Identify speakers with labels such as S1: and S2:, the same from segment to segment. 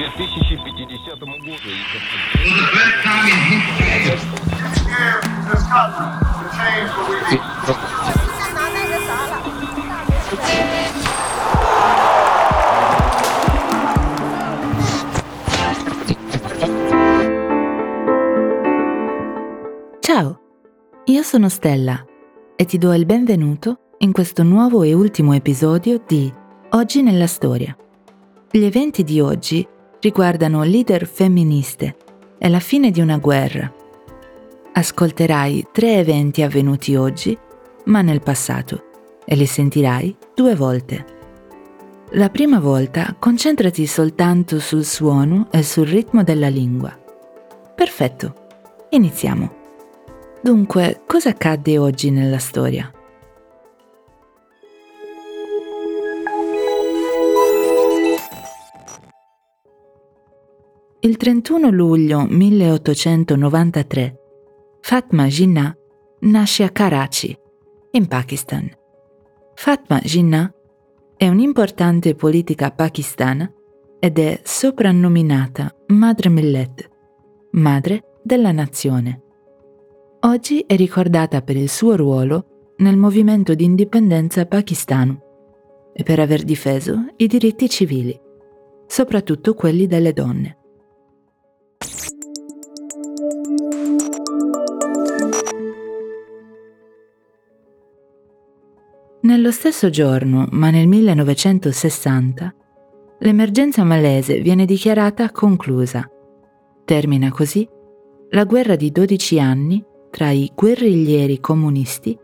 S1: 2050 году.
S2: Ciao, io sono Stella e ti do il benvenuto in questo nuovo e ultimo episodio di Oggi nella storia. Gli eventi di oggi riguardano leader femministe e la fine di una guerra. Ascolterai tre eventi avvenuti oggi, ma nel passato, e li sentirai due volte. La prima volta concentrati soltanto sul suono e sul ritmo della lingua. Perfetto, iniziamo. Dunque, cosa accadde oggi nella storia? Il 31 luglio 1893 Fatma Jinnah nasce a Karachi, in Pakistan. Fatma Jinnah è un'importante politica pakistana ed è soprannominata Madre Millet, madre della nazione. Oggi è ricordata per il suo ruolo nel movimento di indipendenza pakistano e per aver difeso i diritti civili, soprattutto quelli delle donne. Nello stesso giorno, ma nel 1960, l'emergenza malese viene dichiarata conclusa. Termina così la guerra di 12 anni tra i guerriglieri comunisti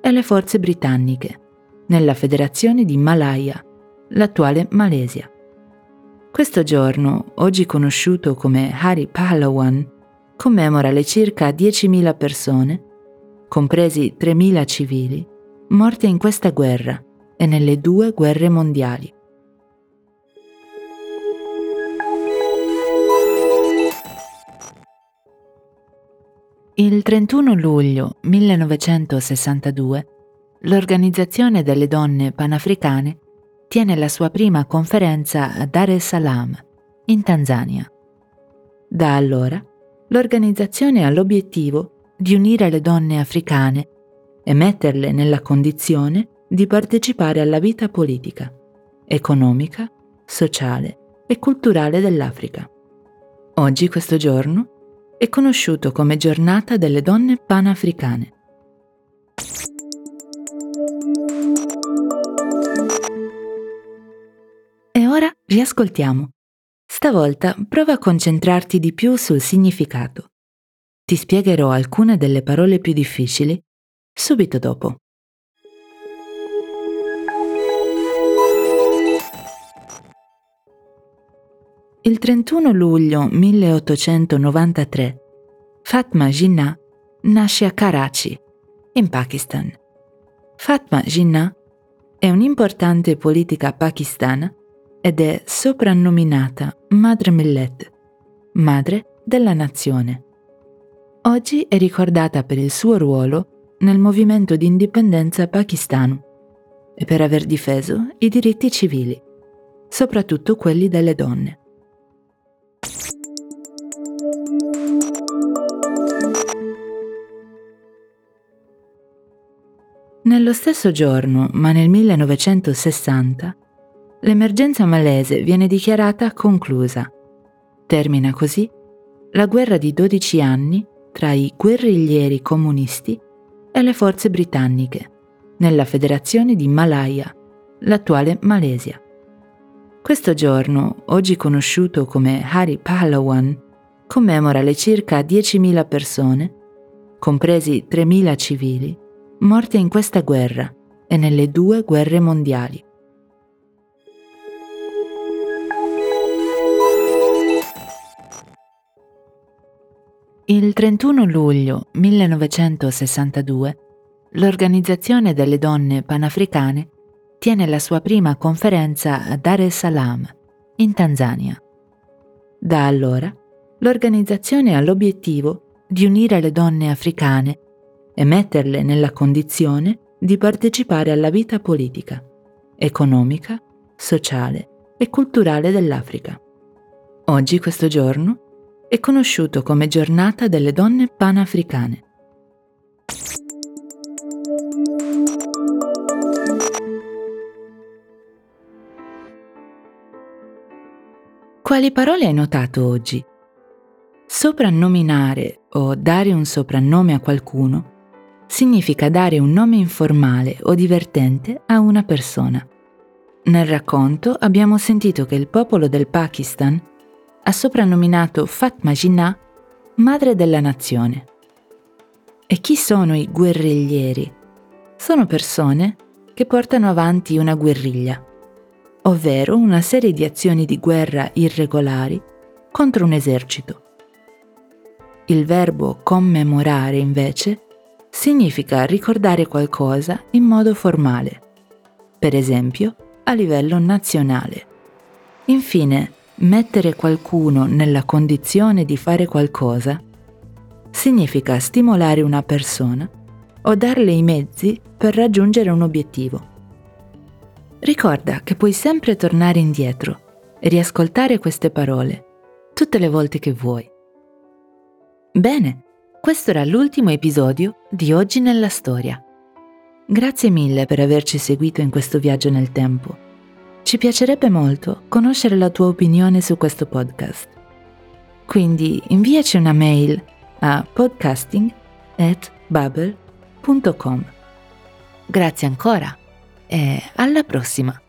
S2: e le forze britanniche nella federazione di Malaya, l'attuale Malesia. Questo giorno, oggi conosciuto come Hari Pahlawan, commemora le circa 10.000 persone, compresi 3.000 civili, morte in questa guerra e nelle due guerre mondiali. Il 31 luglio 1962 l'Organizzazione delle donne panafricane tiene la sua prima conferenza a Dar es Salaam, in Tanzania. Da allora, l'organizzazione ha l'obiettivo di unire le donne africane e metterle nella condizione di partecipare alla vita politica, economica, sociale e culturale dell'Africa. Oggi questo giorno è conosciuto come Giornata delle donne panafricane. E ora riascoltiamo. Stavolta prova a concentrarti di più sul significato. Ti spiegherò alcune delle parole più difficili subito dopo. Il 31 luglio 1893 Fatma Jinnah nasce a Karachi, in Pakistan. Fatma Jinnah è un'importante politica pakistana ed è soprannominata Madre Millet, madre della nazione. Oggi è ricordata per il suo ruolo nel movimento di indipendenza pakistano e per aver difeso i diritti civili, soprattutto quelli delle donne. Nello stesso giorno, ma nel 1960, l'emergenza malese viene dichiarata conclusa. Termina così la guerra di 12 anni tra i guerriglieri comunisti e le forze britanniche, nella federazione di Malaya, l'attuale Malesia. Questo giorno, oggi conosciuto come Hari Pahlawan, commemora le circa 10.000 persone, compresi 3.000 civili, morte in questa guerra e nelle due guerre mondiali. Il 31 luglio 1962 l'Organizzazione delle donne panafricane tiene la sua prima conferenza a Dar es Salaam, in Tanzania. Da allora, l'organizzazione ha l'obiettivo di unire le donne africane e metterle nella condizione di partecipare alla vita politica, economica, sociale e culturale dell'Africa. Oggi questo giorno è conosciuto come giornata delle donne panafricane. Quali parole hai notato oggi? Soprannominare o dare un soprannome a qualcuno significa dare un nome informale o divertente a una persona. Nel racconto abbiamo sentito che il popolo del Pakistan ha soprannominato Fatma Jinnah madre della nazione. E chi sono i guerriglieri? Sono persone che portano avanti una guerriglia, ovvero una serie di azioni di guerra irregolari contro un esercito. Il verbo commemorare, invece, significa ricordare qualcosa in modo formale, per esempio a livello nazionale. Infine, mettere qualcuno nella condizione di fare qualcosa significa stimolare una persona o darle i mezzi per raggiungere un obiettivo. Ricorda che puoi sempre tornare indietro e riascoltare queste parole tutte le volte che vuoi. Bene, questo era l'ultimo episodio di Oggi nella Storia. Grazie mille per averci seguito in questo viaggio nel tempo. Ci piacerebbe molto conoscere la tua opinione su questo podcast. Quindi inviaci una mail a podcasting.bubble.com. Grazie ancora e alla prossima!